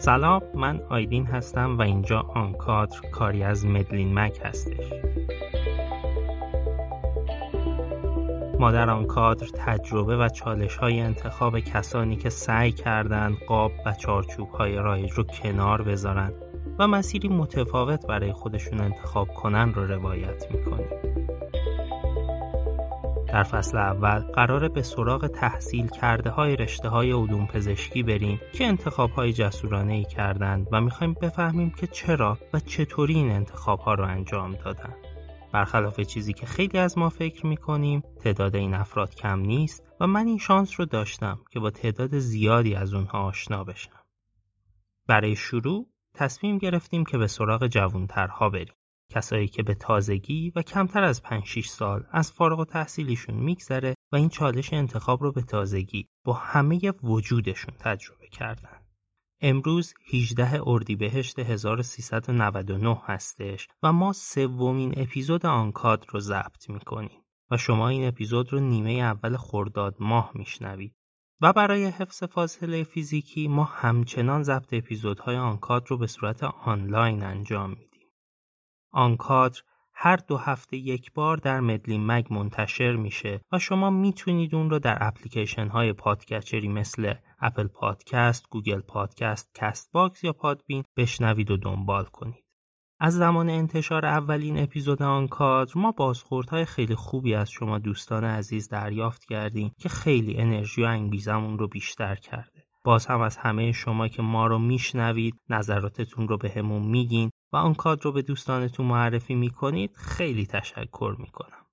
سلام من آیدین هستم و اینجا آنکادر کاری از مدلین مک هستش. ما در آن کادر تجربه و چالش های انتخاب کسانی که سعی کردند قاب و چارچوب های رایج رو کنار بذارن و مسیری متفاوت برای خودشون انتخاب کنن رو روایت می‌کنیم. در فصل اول قراره به سراغ تحصیل کرده های رشته های علوم پزشکی بریم که انتخاب های جسورانه ای کردند و می‌خوایم بفهمیم که چرا و چطوری این انتخاب ها رو انجام دادن. برخلاف چیزی که خیلی از ما فکر می‌کنیم تعداد این افراد کم نیست و من این شانس رو داشتم که با تعداد زیادی از اونها آشنا بشم. برای شروع تصمیم گرفتیم که به سراغ جوانترها بریم. کسایی که به تازگی و کمتر از 5 6 سال از فارغ و تحصیلیشون میگذره و این چالش انتخاب رو به تازگی با همه وجودشون تجربه کردن. امروز 18 اردیبهشت 1399 هستش و ما سومین اپیزود آنکاد رو ضبط می‌کنیم و شما این اپیزود رو نیمه اول خرداد ماه میشنوید و برای حفظ فاصله فیزیکی ما همچنان ضبط اپیزودهای آنکادر رو به صورت آنلاین انجام میدیم. آنکادر هر دو هفته یک بار در مدلین مگ منتشر میشه و شما می‌تونید اون رو در اپلیکیشن های podcatcher ی مثل Apple Podcast، Google Podcast، Castbox یا Podbean بشنوید و دنبال کنید. از زمان انتشار اولین اپیزود آن کادر ما بازخوردهای خیلی خوبی از شما دوستان عزیز دریافت کردیم که خیلی انرژی و انگیزمون رو بیشتر کرده. باز هم از همه شما که ما رو میشنوید نظراتتون رو به همون میگین و آن کادر رو به دوستانتون معرفی می‌کنید خیلی تشکر می‌کنم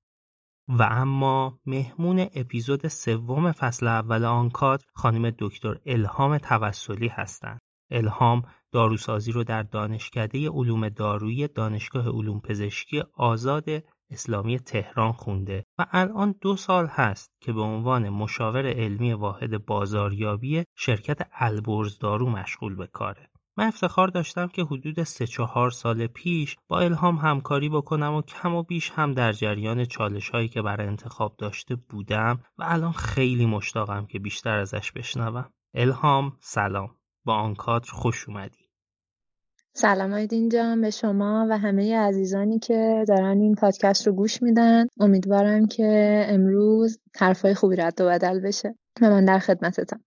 و اما مهمون اپیزود سوم فصل اول آن کادر خانم دکتر الهام توسلی هستند الهام داروسازی رو در دانشکده علوم دارویی دانشگاه علوم پزشکی آزاد اسلامی تهران خونده و الان دو سال هست که به عنوان مشاور علمی واحد بازاریابی شرکت البرز دارو مشغول به کاره. من افتخار داشتم که حدود سه چهار سال پیش با الهام همکاری بکنم و کم و بیش هم در جریان چالش هایی که برای انتخاب داشته بودم و الان خیلی مشتاقم که بیشتر ازش بشنوم. الهام سلام با آن کادر خوش اومدی. سلام آیدین جان به شما و همه عزیزانی که دارن این پادکست رو گوش میدن امیدوارم که امروز حرفای خوبی رد و بدل بشه و من در خدمتتم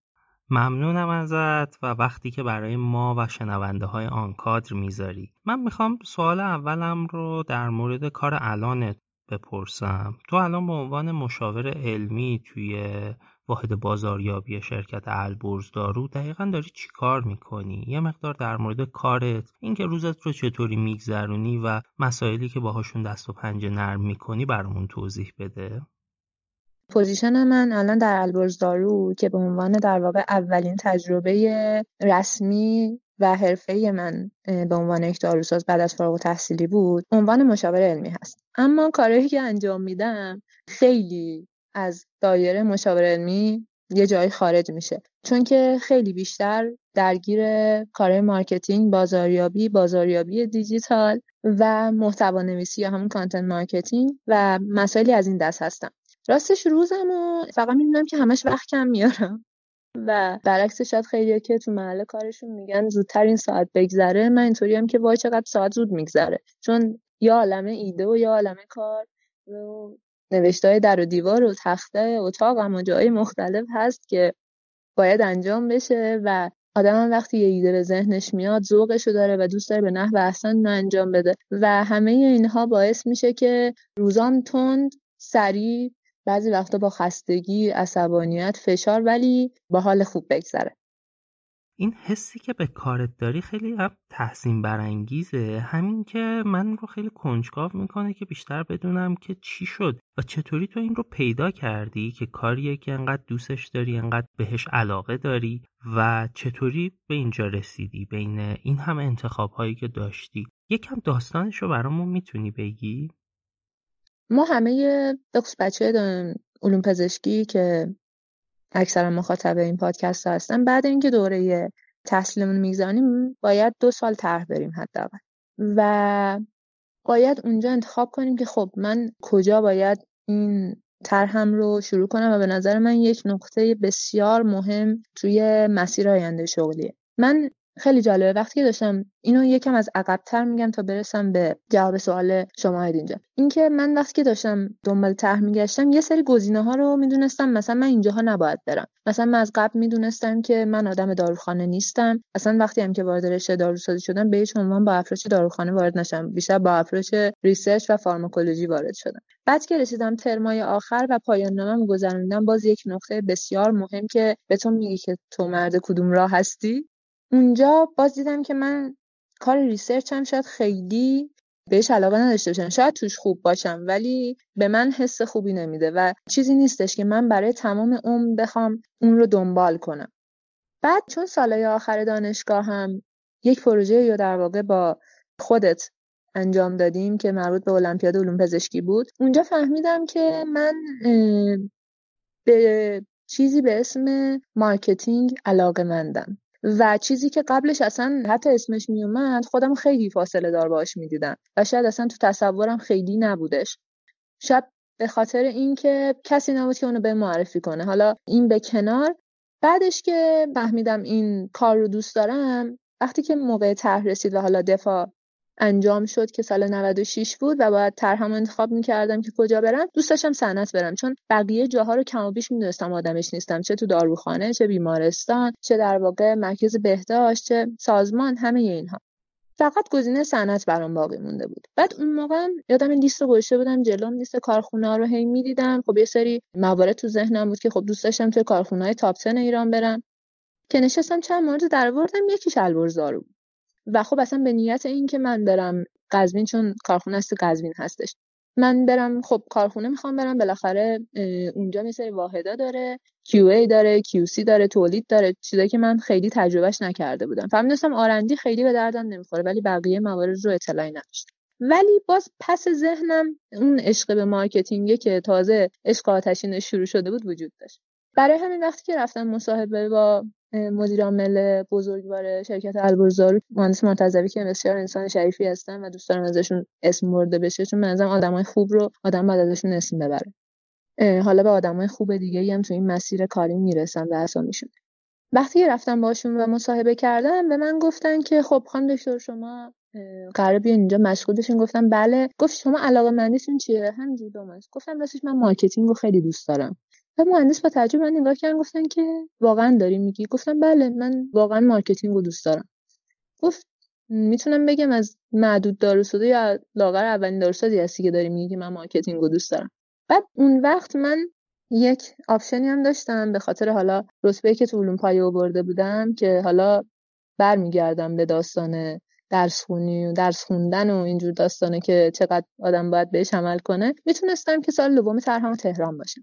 ممنونم ازت و وقتی که برای ما و شنونده های آن کادر می‌ذاری. من می‌خوام سوال اولم رو در مورد کار الانت بپرسم. تو الان به عنوان مشاور علمی توی واحد بازاریابی شرکت البرز دارو دقیقا داری چی کار می‌کنی؟ یه مقدار در مورد کارت اینکه روزت رو چطوری میگذرونی و مسائلی که باهاشون دست و پنجه نرم می‌کنی برامون توضیح بده. position من الان در البرز دارو که به عنوان در واقع اولین تجربه رسمی و حرفه‌ای من به عنوان یک داروساز بعد از فارغ تحصیلی بود عنوان مشاور علمی هست. اما کارهایی که انجام میدم خیلی از دایره مشاور علمی یه جایی خارج میشه. چون که خیلی بیشتر درگیر کار marketing بازاریابی بازاریابی دیجیتال و محتوا نویسی یا همون content marketing و مسائلی از این دست هستم. راستش روزم و فقط می‌دونم که همش وقت کم میارم. و برعکس شاید خیلی که تو محل کارشون میگن زودتر این ساعت بگذره من اینطوری‌ام که وای چقدر ساعت زود میگذره. چون یه عالمه ایده و یه عالمه کار و نوشته در و دیوار و تخته اتاق و جای مختلف هست که باید انجام بشه و آدم هم وقتی یه ایده به ذهنش میاد ذوقشو داره و دوست داره به نحو احسن انجام بده. و همه اینها باعث میشه که روزان تند سریع بعضی وقتا با خستگی عصبانیت فشار ولی با حال خوب بگذره. این حسی که به کارت داری خیلی هم تحسین برانگیزه. همین که من رو خیلی کنجکاو می‌کنه که بیشتر بدونم که چی شد و چطوری تو این رو پیدا کردی که کاریه که انقدر دوستش داری انقدر بهش علاقه داری و چطوری به اینجا رسیدی بین این همه انتخاب هایی که داشتی. یکم داستانش رو برامون می‌تونی بگی؟ ما همه بچه علوم پزشکی که اکثرا مخاطب این پادکست هستن. بعد اینکه دوره تحصیلمون می‌گذاریم باید دو سال طرح بریم حداقل. و باید اونجا انتخاب کنیم که خب من کجا باید این طرحم رو شروع کنم و به نظر من یک نقطه بسیار مهم توی مسیر آینده شغلیه. من خیلی جالبه. وقتی که داشتم اینو یکم از عقبتر میگم تا برسم به جواب سوال شما اینجا اینکه من وقتی که داشتم دنبال طرح میگشتم یه سری گزینه ها رو می‌دونستم. مثلا من اینجاها نباید برم. مثلا من از قبل می‌دونستم که من آدم داروخانه نیستم. اصلا وقتی هم که وارد رشته داروسازی شدم به هیچ عنوان با افراش داروخانه وارد نشم بیشتر با افراش research و فارماکولوژی وارد شدم. بعد که رسیدم ترمای آخر و پایان نامم گذروندم باز یک نقطه بسیار مهم که به تو میگی که تو مرد کدوم راه هستی. اونجا باز دیدم که من کار research هم شاید خیلی بهش علاقه نداشته باشم. شاید توش خوب باشم ولی به من حس خوبی نمیده و چیزی نیستش که من برای تمام عمر بخوام اون رو دنبال کنم. بعد چون سالهای آخر دانشگاه هم یک پروژه یا در واقع با خودت انجام دادیم که مربوط به المپیاد علوم پزشکی بود اونجا فهمیدم که من به چیزی به اسم marketing علاقه مندم و چیزی که قبلش اصلا حتی اسمش میومد خودم خیلی فاصله دار باش می‌دیدم و شاید اصلا تو تصورم خیلی نبودش. شاید به خاطر اینکه کسی نبود که اونو به معرفی کنه. حالا این به کنار. بعدش که فهمیدم این کار رو دوست دارم وقتی که موقع طرح رسید و حالا دفاع انجام شد که سال 96 بود و باید طرحمو انتخاب می‌کردم که کجا برم. دوست داشتم صنعت برم چون بقیه جاها رو کم و بیش می‌دونستم آدمش نیستم. چه تو داروخانه چه بیمارستان چه در واقع مرکز بهداشت چه سازمان همه اینها. فقط گزینه صنعت برام باقی مونده بود. بعد اون موقع یادم لیست رو گذاشته بودم جلوم لیست کارخونه رو هی می‌دیدم. خب یه سری موارد تو ذهنم بود که خب دوست داشتم توی کارخونه های تاپ ایران برم. که نشستم چند مورد در آوردم یکیش البرز بود. و خب اصلا به نیت این که من برم قزوین چون کارخونه است قزوین هستش. من برم خب کارخونه می‌خوام برم بالاخره اونجا یه سری واحدا داره QA داره QC داره تولید داره چیزایی که من خیلی تجربهش نکرده بودم. فهمیدم آرندی خیلی به دردم نمی‌خوره ولی بقیه موارد رو اطلاعی نداشتم. ولی باز پس ذهنم اون عشق به مارکتینگه که تازه عشق آتشینش شروع شده بود وجود داشت. برای همین وقتی که رفتم مصاحبه با مدیر عامل بزرگوار شرکت البرز دارو مهندس مرتضوی که بسیار انسان شریفی هستن و دوست دارم ازشون اسم برده بشه چون من آدمای خوب رو آدم بعد ازشون اسم ببره. حالا به آدمای خوب دیگه هم تو این مسیر کاری می‌رسم به اسامیشون وقتی رفتم باشون و مصاحبه کردم به من گفتن که خب خانم دکتر شما قرار بیان اینجا مشغول بشین گفتم بله. گفت شما علاقه مندیتون چیه؟ همینجوری دومش گفتم راستش من marketing رو خیلی دوست دارم. و مهندس با تعجب من نگاه کردن گفتن که واقعا داری میگی؟ گفتم بله من واقعا marketing رو دوست دارم. گفت می‌تونم بگم از معدود داروسازی یا لااقل اولین داروسازی هستی که داری میگی که من marketing رو دوست دارم. بعد اون وقت من یک option ی هم داشتم. به خاطر حالا رتبه که تو علوم پایه برده بودم که حالا برمیگردم به داستان درس خونی و درس خوندن و اینجور داستانه که چقدر آدم باید بهش عمل کنه می‌تونستم که سال دوم طرحم تهران باشم.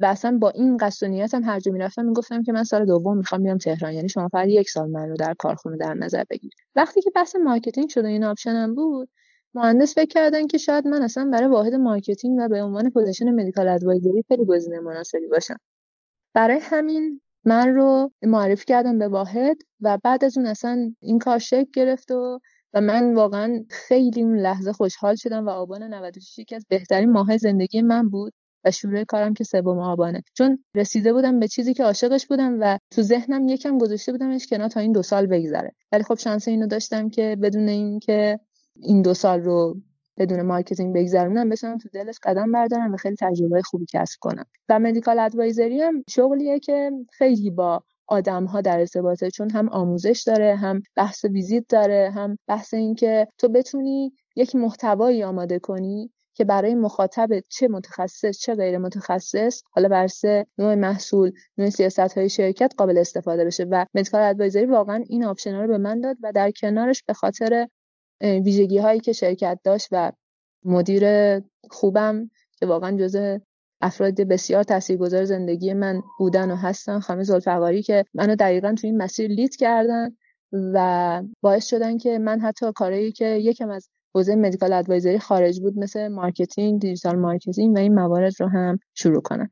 و اصلا با این قصد و نیتم هر جا می‌رفتم می‌گفتم که من سال دوم می‌خوام بیام تهران یعنی شما فقط یک سال من رو در کارخونه در نظر بگیرید وقتی که بحث marketing شده این option م بود مهندس فکر کردن که شاید من اصلا برای واحد marketing و به عنوان position medical advisor ی خیلی گزینه مناسبی باشم. برای همین من رو معرفی کردم به واحد و بعد از اون اصلا این کار شکل گرفت و و من واقعا خیلی اون لحظه خوشحال شدم و آبان 96 یکی از بهترین ماه زندگی من بود و شروع کارم که سوم آبانه. چون رسیده بودم به چیزی که عاشقش بودم و تو ذهنم یکم گذاشته بودمش کنار تا این دو سال بگذره. ولی خب شانس اینو داشتم که بدون اینکه این دو سال رو بدون marketing بگذرونم بتونم تو دلش قدم بردارم و خیلی تجربه خوبی کسب کنم. و medical advisory هم شغلیه که خیلی با آدم ها در ارتباطه چون هم آموزش داره هم بحث ویزیت داره هم بحث اینکه تو بتونی یک محتوایی آماده کنی که برای مخاطب چه متخصص چه غیر متخصص حالا بر نوع محصول نوع سیاست های شرکت قابل استفاده بشه. و medical advisory واقعا این option رو به من داد و در کنارش به خاطر ویژگی هایی که شرکت داشت و مدیر خوبم که واقعا جزء افراد بسیار تاثیرگذار زندگی من بودن و هستن خانم زلفقاری که منو دقیقا تو این مسیر lead کردن و باعث شدن که من حتی کارهایی که یکم از حوزه medical advisory خارج بود مثل marketing digital marketing و این موارد رو هم شروع کنم.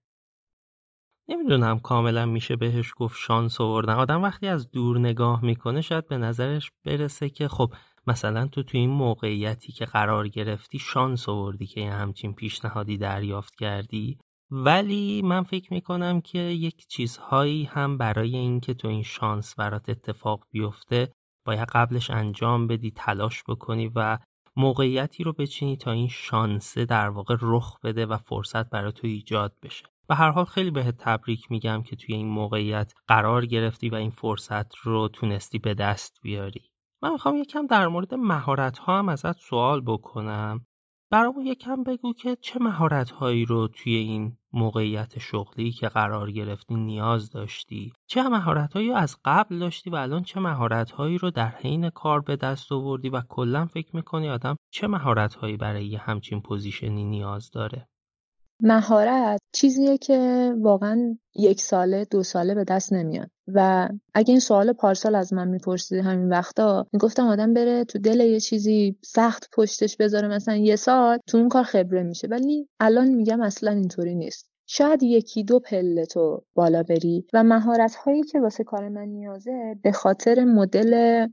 نمی‌دونم کاملا میشه بهش گفت شانس آوردن. آدم وقتی از دور نگاه می‌کنه شاید به نظرش برسه که خب مثلا تو تو این موقعیتی که قرار گرفتی شانس آوردی که یه همچین پیشنهادی دریافت کردی. ولی من فکر می‌کنم که یک چیزهایی هم برای اینکه تو این شانس برات اتفاق بیفته باید قبلش انجام بدی تلاش بکنی و موقعیتی رو بچینی تا این شانسه در واقع رخ بده و فرصت برای تو ایجاد بشه. به هر حال خیلی بهت تبریک میگم که توی این موقعیت قرار گرفتی و این فرصت رو تونستی به دست بیاری. من می‌خوام یکم در مورد مهارت ها هم ازت سوال بکنم. برامون یکم بگو که چه مهارت هایی رو توی این موقعیت شغلی که قرار گرفتی نیاز داشتی؟ چه مهارت هایی از قبل داشتی و الان چه مهارت هایی رو در حین کار به دست آوردی و کلا فکر می‌کنی آدم چه مهارت هایی برای یه همچین position ی نیاز داره؟ مهارت چیزیه که واقعا یک ساله دو ساله به دست نمیاد. و اگه این سوال پارسال از من می‌پرسید همین وقتا می‌گفتم آدم بره تو دل یه چیزی سخت پشتش بذاره مثلا یه سال تو اون کار خبره میشه. ولی الان میگم اصلا اینطوری نیست. شاید یکی دو پله تو بالا بری و مهارت هایی که واسه کار من نیازه به خاطر مدل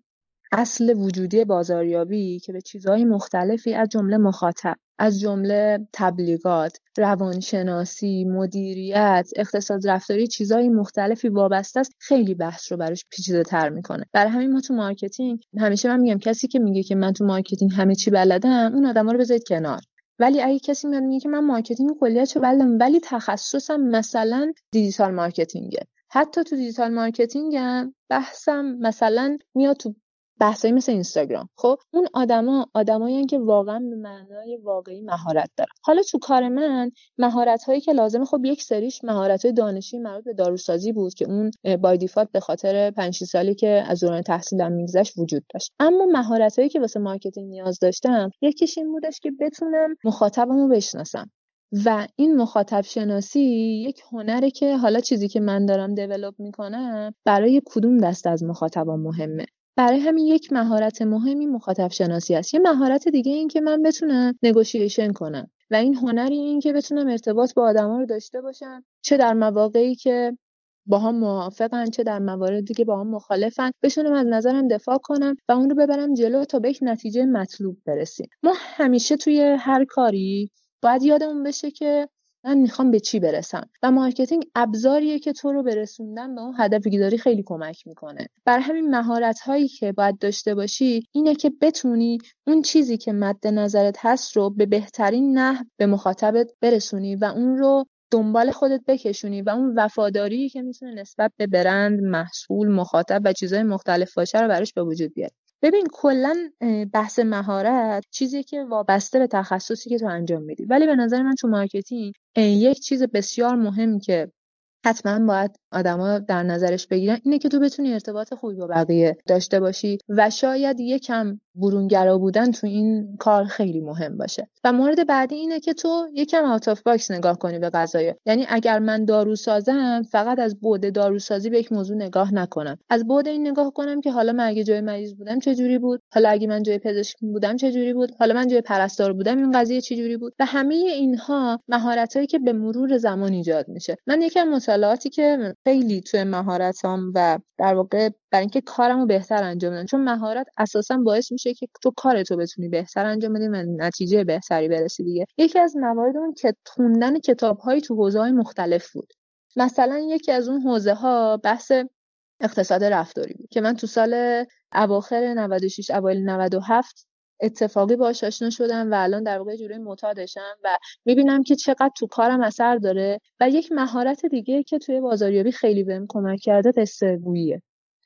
اصل وجودی بازاریابی که به چیزهای مختلفی از جمله مخاطب. از جمله تبلیغات، روانشناسی، مدیریت، اقتصاد رفتاری چیزهای مختلفی وابسته است. خیلی بحث رو براش پیچیده تر می‌کنه. برای همین ما تو marketing همیشه من میگم کسی که میگه که من تو marketing همه چی بلدم اون آدما رو بذارید کنار. ولی اگه کسی میاد میگه که من marketing کلیت رو بلدم ولی تخصصم مثلا digital marketing ه. حتی تو digital marketing م بحثم مثلا میاد تو بحثایی مثل اینستاگرام. خب اون آدما آدمایی که واقعا به معنای واقعی مهارت دارن. حالا تو کار من مهارت هایی که لازمه خب یک سریش مهارت های دانشی مربوط به داروسازی بود که اون by default به خاطر 5 سالی که از دوران تحصیلم میگذشت وجود داشت. اما مهارت هایی که واسه marketing نیاز داشتم یکیش این بودش که بتونم مخاطبمو بشناسم. و این مخاطب شناسی یک هنره که حالا چیزی که من دارم develop می‌کنم برای کدوم دسته از مخاطبان مهمه. برای همین یک مهارت مهمی مخاطب شناسی است. یه مهارت دیگه این که من بتونم negotiation کنم و این هنری این که بتونم ارتباط با آدما رو داشته باشم چه در مواقعی که با هم موافقن چه در مواردی که با هم مخالفن بتونم از نظرم دفاع کنم و اون رو ببرم جلو تا به یک نتیجه مطلوب برسیم. ما همیشه توی هر کاری باید یادمون بشه که من می‌خوام به چی برسم و marketing ابزاریه که تو رو برسوندن به اون هدفی که داری خیلی کمک می‌کنه بر همین مهارت هایی که باید داشته باشی اینه که بتونی اون چیزی که مد نظرت هست رو به بهترین نحو به مخاطبت برسونی و اون رو دنبال خودت بکشونی و اون وفاداری که می‌تونه نسبت به برند، محصول، مخاطب و چیزهای مختلف باشه رو براش به وجود بیاری. ببین کلا بحث مهارت چیزی که وابسته به تخصصی که تو انجام میدی. ولی به نظر من تو marketing یک چیز بسیار مهم که حتما باید آدما در نظرش بگیرن اینه که تو بتونی ارتباط خوبی با بقیه داشته باشی و شاید یکم برونگرا بودن تو این کار خیلی مهم باشه. و مورد بعدی اینه که تو یکم out of box نگاه کنی به قضايا یعنی اگر من دارو سازم فقط از بعد داروسازی به یک موضوع نگاه نکنم. از بعد این نگاه کنم که حالا من اگه جای مریض بودم چه جوری بود؟ حالا اگه من جای پزشک بودم چه جوری بود؟ حالا من جای پرستار بودم این قضیه چه جوری بود؟ و همه اینها مهارتایی که به مرور زمان ایجاد میشه. من یکم مطالعاتی که خیلی توی مهارتام و در واقع برای اینکه کارمو بهتر انجام بدم. چون مهارت اساسا باعث میشه که تو کارتو بتونی بهتر انجام بدی و نتیجه بهتری برسی دیگه. یکی از موارد اون که خوندن کتابهایی تو حوزه های مختلف بود. مثلا یکی از اون حوزه ها بحث اقتصاد رفتاری بود که من تو سال اواخر 96 اوایل 97 اتفاقی باهاش آشنا شدم و الان در واقع جوری معتادشم و می‌بینم که چقدر تو کارم اثر داره و یک مهارت دیگه که توی بازاریابی خیلی بهم کمک کرده قصه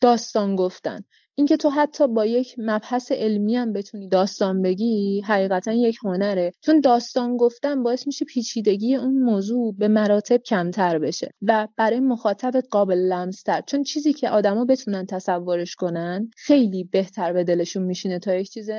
داستان گفتن. اینکه تو حتی با یک مبحث علمی هم بتونی داستان بگی حقیقتا یک هنره. چون داستان گفتن باعث میشه پیچیدگی اون موضوع به مراتب کمتر بشه و برای مخاطبت قابل لمستر چون چیزی که آدما بتونن تصورش کنن خیلی بهتر به دلشون میشینه تا یک چیز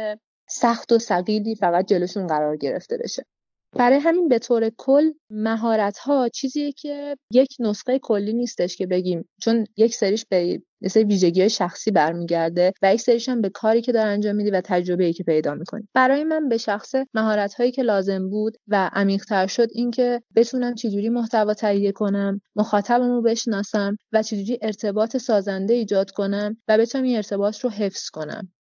سخت و سقیلی فقط جلوشون قرار گرفته بشه. برای همین به طور کل مهارت ها چیزیه که یک نسخه کلی نیستش که بگیم. چون یک سریش به مثل ویژگی های شخصی برمیگرده و یک سریش هم به کاری که داره انجام میدی و تجربه ای که پیدا می‌کنی برای من به شخص مهارت هایی که لازم بود و عمیقتر شد اینکه بتونم چجوری محتوا تهیه کنم مخاطبم رو بشناسم و چجوری ارتباط سازنده ایجاد کنم و بتونم این ارتباط رو حفظ کنم.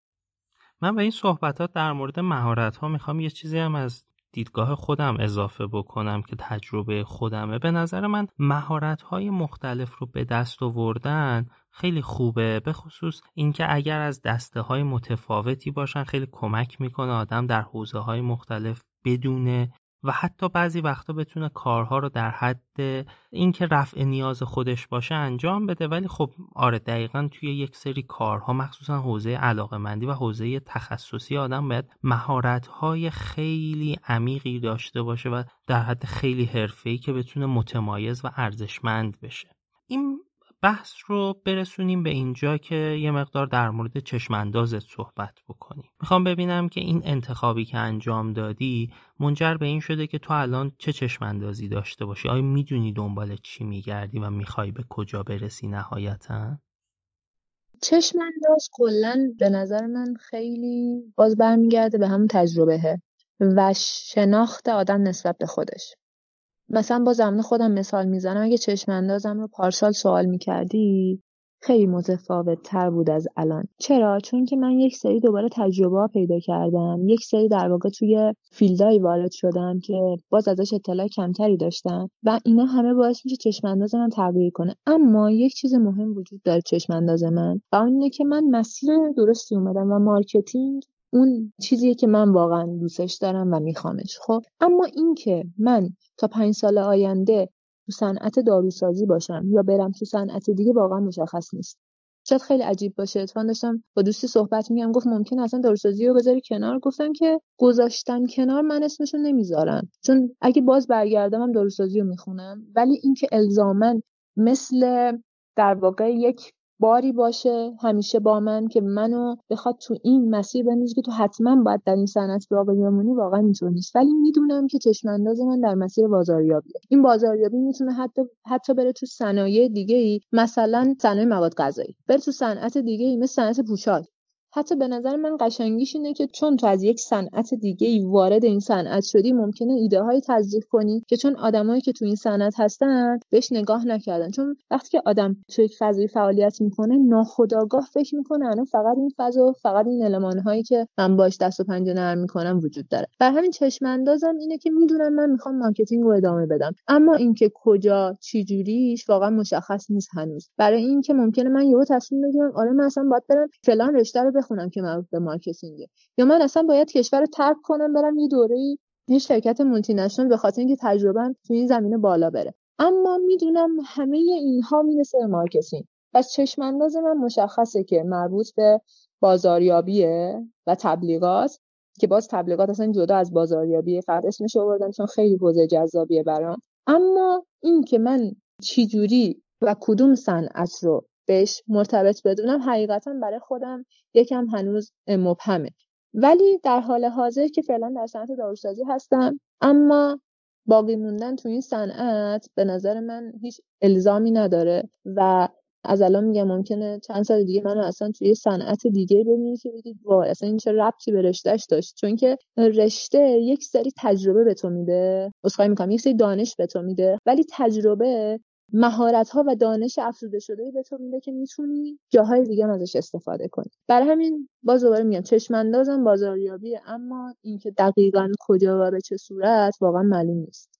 من به این صحبتات در مورد مهارت ها می‌خوام یه چیزی هم از دیدگاه خودم اضافه بکنم که تجربه خودمه. به نظر من مهارت های مختلف رو به دست آوردن خیلی خوبه به خصوص اینکه اگر از دسته های متفاوتی باشن خیلی کمک می‌کنه آدم در حوزه های مختلف بدونه و حتی بعضی وقتا بتونه کارها رو در حد اینکه رفع نیاز خودش باشه انجام بده. ولی خب آره دقیقا توی یک سری کارها مخصوصا حوزه علاقه مندی و حوزه تخصصی آدم باید مهارت های خیلی عمیقی داشته باشه و در حد خیلی حرفه‌ای که بتونه متمایز و ارزشمند بشه. این بحث رو برسونیم به اینجا که یه مقدار در مورد چشماندازت صحبت بکنیم. می‌خوام ببینم که این انتخابی که انجام دادی منجر به این شده که تو الان چه چشماندازی داشته باشی؟ آیا می‌دونی دنبال چی میگردی و می‌خوای به کجا برسی نهایتا؟ چشمانداز کلا به نظر من خیلی باز برمیگرده به همون تجربهه و شناخت آدم نسبت به خودش. مثلا با زمان خودم مثال می‌زنم. اگه چشم اندازم رو پارسال سوال می‌کردی خیلی متفاوت تر بود از الان. چرا؟ چون که من یک سری دوباره تجربه پیدا کردم. یک سری در واقع توی field هایی وارد شدم که باز ازش اطلاع کمتری داشتم و اینا همه باعث میشه چشم انداز من تغییر کنه. اما یک چیز مهم وجود داره چشم انداز من و اینه که من مسیر درستی اومدم و marketing اون چیزیه که من واقعا دوستش دارم و میخوامش. خب اما اینکه من تا پنج سال آینده تو صنعت داروسازی باشم یا برم تو صنعت دیگه واقعا مشخص نیست. شاید خیلی عجیب باشه. اتفاقا داشتم با دوستی صحبت میگم گفت ممکن اصلا داروسازی رو بذاری کنار؟ گفتم که گذاشتن کنار من اسمشو نمی‌ذارم چون اگه باز برگردم هم داروسازی رو می‌خونم. ولی اینکه الزامن مثل در واقع یک باری باشه همیشه با من که منو بخواد تو این مسیر بندازه که تو حتما باید در این صنعت باقی بمونی واقعا اینطور نیست. ولی می‌دونم که چشم انداز من در مسیر بازاریابیه. این بازاریابی می‌تونه حتی حتی بره تو صنایع دیگه ای مثلا صنایع مواد غذایی بره تو صنعت دیگه ای مثل صنعت پوشاک. حتی به نظر من قشنگیش اینه که چون تو از یک صنعت دیگه ای وارد این صنعت شدی ممکنه ایده های تزریق کنی که چون آدمایی که تو این صنعت هستن بهش نگاه نکردن. چون وقتی که آدم تو یک فضای فعالیت می‌کنه ناخودآگاه فکر می‌کنه الان فقط این فضا فقط این المان هایی که من باش دست و پنجه نرم می‌کنم وجود داره. بر همین چشم اندازم اینه که می‌دونم من می‌خوام marketing رو ادامه بدم. اما اینکه کجا چی جوریش واقعا مشخص نیست هنوز. برای اینکه ممکنه من یهو تصمیم بگیرم آره من اصلا باید برم فلان رشته رو بخونم که مربوط به marketing ه یا من اصلا باید کشور رو ترک کنم برم یه دوره یه شرکت multinational به خاطر اینکه تجربه تو این زمینه بالا بره. اما می‌دونم همه اینها می‌رسه به marketing. پس چشم انداز من مشخصه که مربوط به بازاریابیه و تبلیغات که باز تبلیغات اصلا جدا از بازاریابیه فقط اسمش آوردم چون خیلی حوزه جذابیه برام. اما این که من چی جوری و کدوم صنعت رو بهش مرتبط بدونم. حقیقتا برای خودم یکم هنوز مبهمه. ولی در حال حاضر که فعلا در صنعت داروسازی هستم اما باقی موندن تو این صنعت به نظر من هیچ الزامی نداره و از الان میگم ممکنه چند سال دیگه منو اصلا توی صنعت دیگه ببینید که بگید وای اصلا این چه ربطی به رشتهش داشت؟ چون که رشته یک سری تجربه به تو میده. اسخای می‌کنم یک سری دانش به تو میده. ولی تجربه مهارت ها و دانش افزوده شده به تو میده که می‌تونی جاهای دیگه ازش استفاده کنی. برای همین باز دوباره میگم چشم اندازم بازاریابی اما اینکه دقیقا کجا و به چه صورت واقعا معلوم نیست.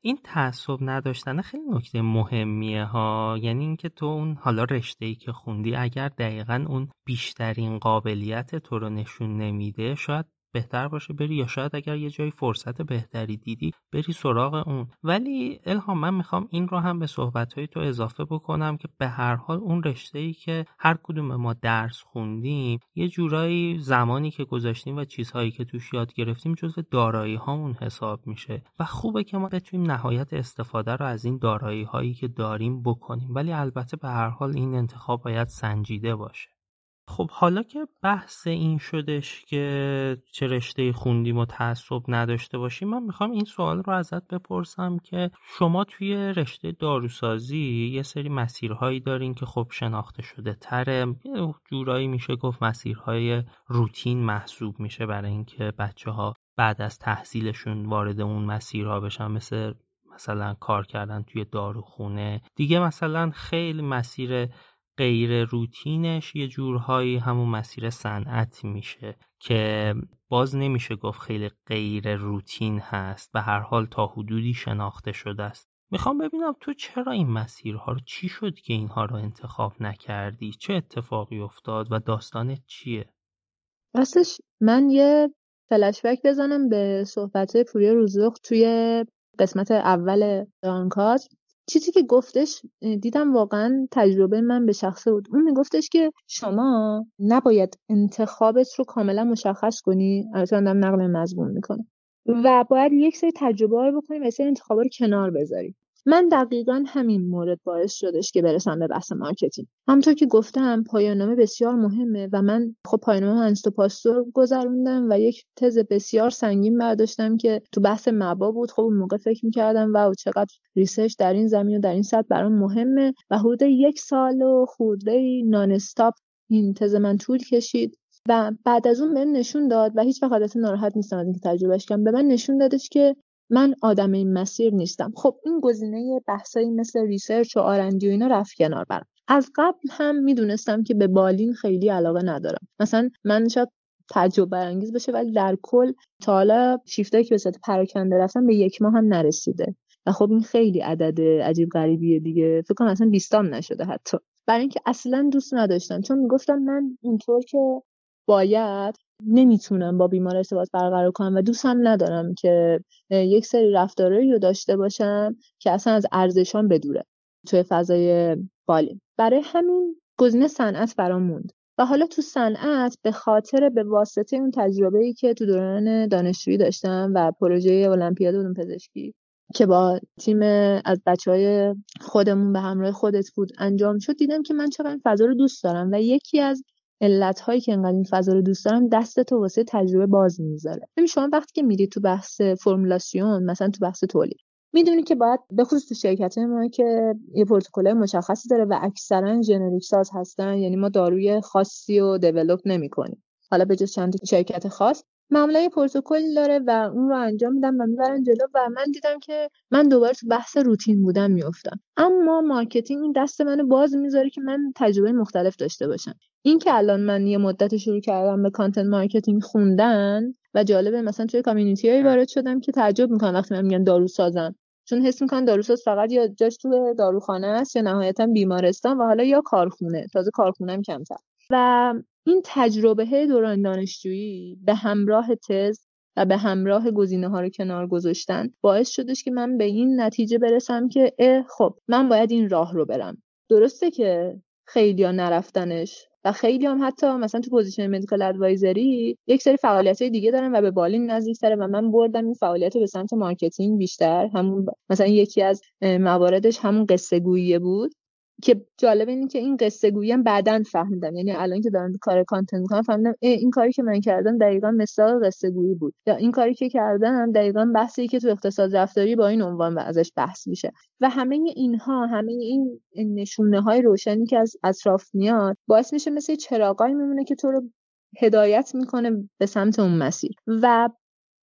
این تعصب نداشتن خیلی نکته مهمیه ها. یعنی اینکه تو اون حالا رشته ای که خوندی اگر دقیقا اون بیشترین قابلیت تو رو نشون نمیده شاید بهتر باشه بری یا شاید اگر یه جایی فرصت بهتری دیدی بری سراغ اون. ولی الهام من می‌خوام این رو هم به صحبت های تو اضافه بکنم که به هر حال اون رشته ای که هر کدوم ما درس خوندیم یه جورایی زمانی که گذاشتیم و چیزهایی که توش یاد گرفتیم جزو دارایی هامون حساب میشه. و خوبه که ما بتونیم نهایت استفاده رو از این دارایی هایی که داریم بکنیم. ولی البته به هر حال این انتخاب باید سنجیده باشه. خب حالا که بحث این شدش که چه رشته خوندیم و تعصب نداشته باشیم من می‌خوام این سوال رو ازت بپرسم که شما توی رشته داروسازی یه سری مسیرهایی دارین که خب شناخته شده تره. یه جورایی میشه گفت مسیرهای روتین محسوب میشه برای اینکه بچه ها بعد از تحصیلشون وارد اون مسیرها بشن مثل مثلا کار کردن توی داروخونه. دیگه مثلا خیلی مسیر غیر روتینش یه جورهایی همون مسیر صنعت میشه که باز نمیشه گفت خیلی غیر روتین هست و هر حال تا حدودی شناخته شده است. می‌خوام ببینم تو چرا این مسیرها رو چی شد که اینها رو انتخاب نکردی؟ چه اتفاقی افتاد و داستانت چیه؟ راستش من یه فلشبک بزنم به صحبت پوری روزوخ توی قسمت اول دانکاست. چیزی که گفتش دیدم واقعا تجربه من به شخصه بود. اون میگفتش که شما نباید انتخابت رو کاملا مشخص کنی. البته من نقل مضمون می‌کنه و باید یک سری تجربه رو بکنی و سری انتخابا رو کنار بذاری. من دقیقا همین مورد باعث شدش که برسم به بحث marketing. همونطور که گفتم پایان‌نامه بسیار مهمه و من خب پایان‌نامه انستیتو پاستور گذروندم و یک تز بسیار سنگین برداشتم که تو بحث مبا بود. خب اون موقع فکر می‌کردم و چقدر research در این زمینه و در این سطح برام مهمه. و حدود یک سال و خورده non-stop این تز من طول کشید و بعد از اون من نشون داد و هیچ وقت ناراحت نیستم از اینکه تجربهش کردم به من نشون دادش که من آدم این مسیر نیستم. خب این گزینه بحثایی مثل research و R&D و اینا رفت کنار برام از قبل هم می‌دونستم که به بالین خیلی علاقه ندارم. مثلا من شاید تجربه انگیز بشه ولی در کل تا حالا شیفتایی که به صورت پراکنده رفتم به یک ماه هم نرسیده. و خب این خیلی عدد عجیب غریبیه دیگه. فکر کنم اصلا بیستام نشده حتی. برای اینکه اصلا دوست نداشتم. چون می‌گفتم من اینطور که باید نمی‌تونم با بیمار ارتباط برقرار کنم و دوست هم ندارم که یک سری رفتارهایی رو داشته باشم که اصلا از ارزشان بدوره توی فضای بالین. برای همین گزینه صنعت برام و حالا تو صنعت به خاطر به واسطه اون تجربه ای که تو دوران دانشجویی داشتم و پروژه المپیاد علوم پزشکی که با تیم از بچه های خودمون به همراه خودت بود انجام شد دیدم که من چقدر فضا رو دوست دارم و یکی از علت هایی که انقدر این فضا رو دوست دارم دست تو واسه تجربه باز می‌ذاره ببین شما وقتی که میری تو بحث فرمولاسیون مثلا تو بحث تولید می‌دونی که باید به خصوص تو شرکت ما که یه پروتکل مشخصی داره و اکثرا ژنریک ساز هستن یعنی ما داروی خاصی رو دیولپ نمی‌کنیم. حالا به جز چند شرکت خاص معمولا یه پروتکل داره و اون رو انجام میدم و می‌برن جلو و من دیدم که من دوباره تو بحث روتین بودن میفتم اما marketing این دست منو باز می‌ذاره که من تجربه مختلف داشته باشم. این که الان من یه مدت شروع کردم به content marketing خوندن و جالبه مثلا توی community های وارد شدم که تعجب می‌کنم وقتی من میگن دارو سازم چون حس می‌کنن داروساز فقط یا جاش تو داروخانه است یا نهایتا بیمارستان و حالا یا کارخونه. تازه کارخونه هم کمتر. و این تجربه دوران دانشجویی به همراه تز و به همراه گزینه ها رو کنار گذاشتن باعث شدش که من به این نتیجه برسم که اه خب من باید این راه رو برم. درسته که خیلی ها نرفتنش و خیلی هم حتی مثلا تو position medical advisor ی یک سری فعالیت های دیگه دارن و به بالین نزدیکتره و من بردم این فعالیت رو به سمت marketing بیشتر. همون مثلا یکی از مواردش همون قصه گویی بود. که جالب اینه که این قصه گویی بعدا فهمیدم. یعنی الان که دارم کار کانتنت می‌کنم فهمیدم این کاری که من کردم دقیقا مثال قصه گویی بود. یا این کاری که کردم دقیقا بحثی که تو اقتصاد رفتاری با این عنوان ازش بحث میشه. و همه اینها همه این نشونه های روشنی که از اطراف میاد باعث میشه مثل چراغایی میمونه که تو رو هدایت می‌کنه به سمت اون مسیر. و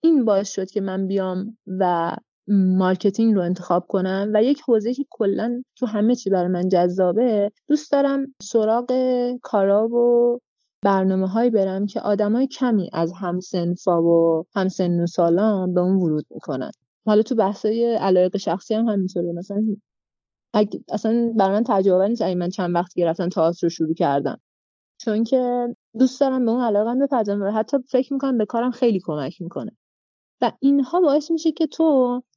این باعث شد که من بیام و marketing رو انتخاب کنم و یک حوزه که کلا تو همه چی برای من جذابه دوست دارم سراغ کارا و برنامه هایی برم که آدمای کمی از هم‌صنفا و همسن و سالان به اون ورود می‌کنن. حالا تو بحثای علایق شخصی هم همینطوره. مثلا اصلا برای من تجربه نیست من چند وقته رفتن تئاتر رو شروع کردم. چون که دوست دارم به اون علاقه بپردازم و حتی فکر می‌کنم به کارم خیلی کمک می‌کنه. و اینها باعث میشه که تو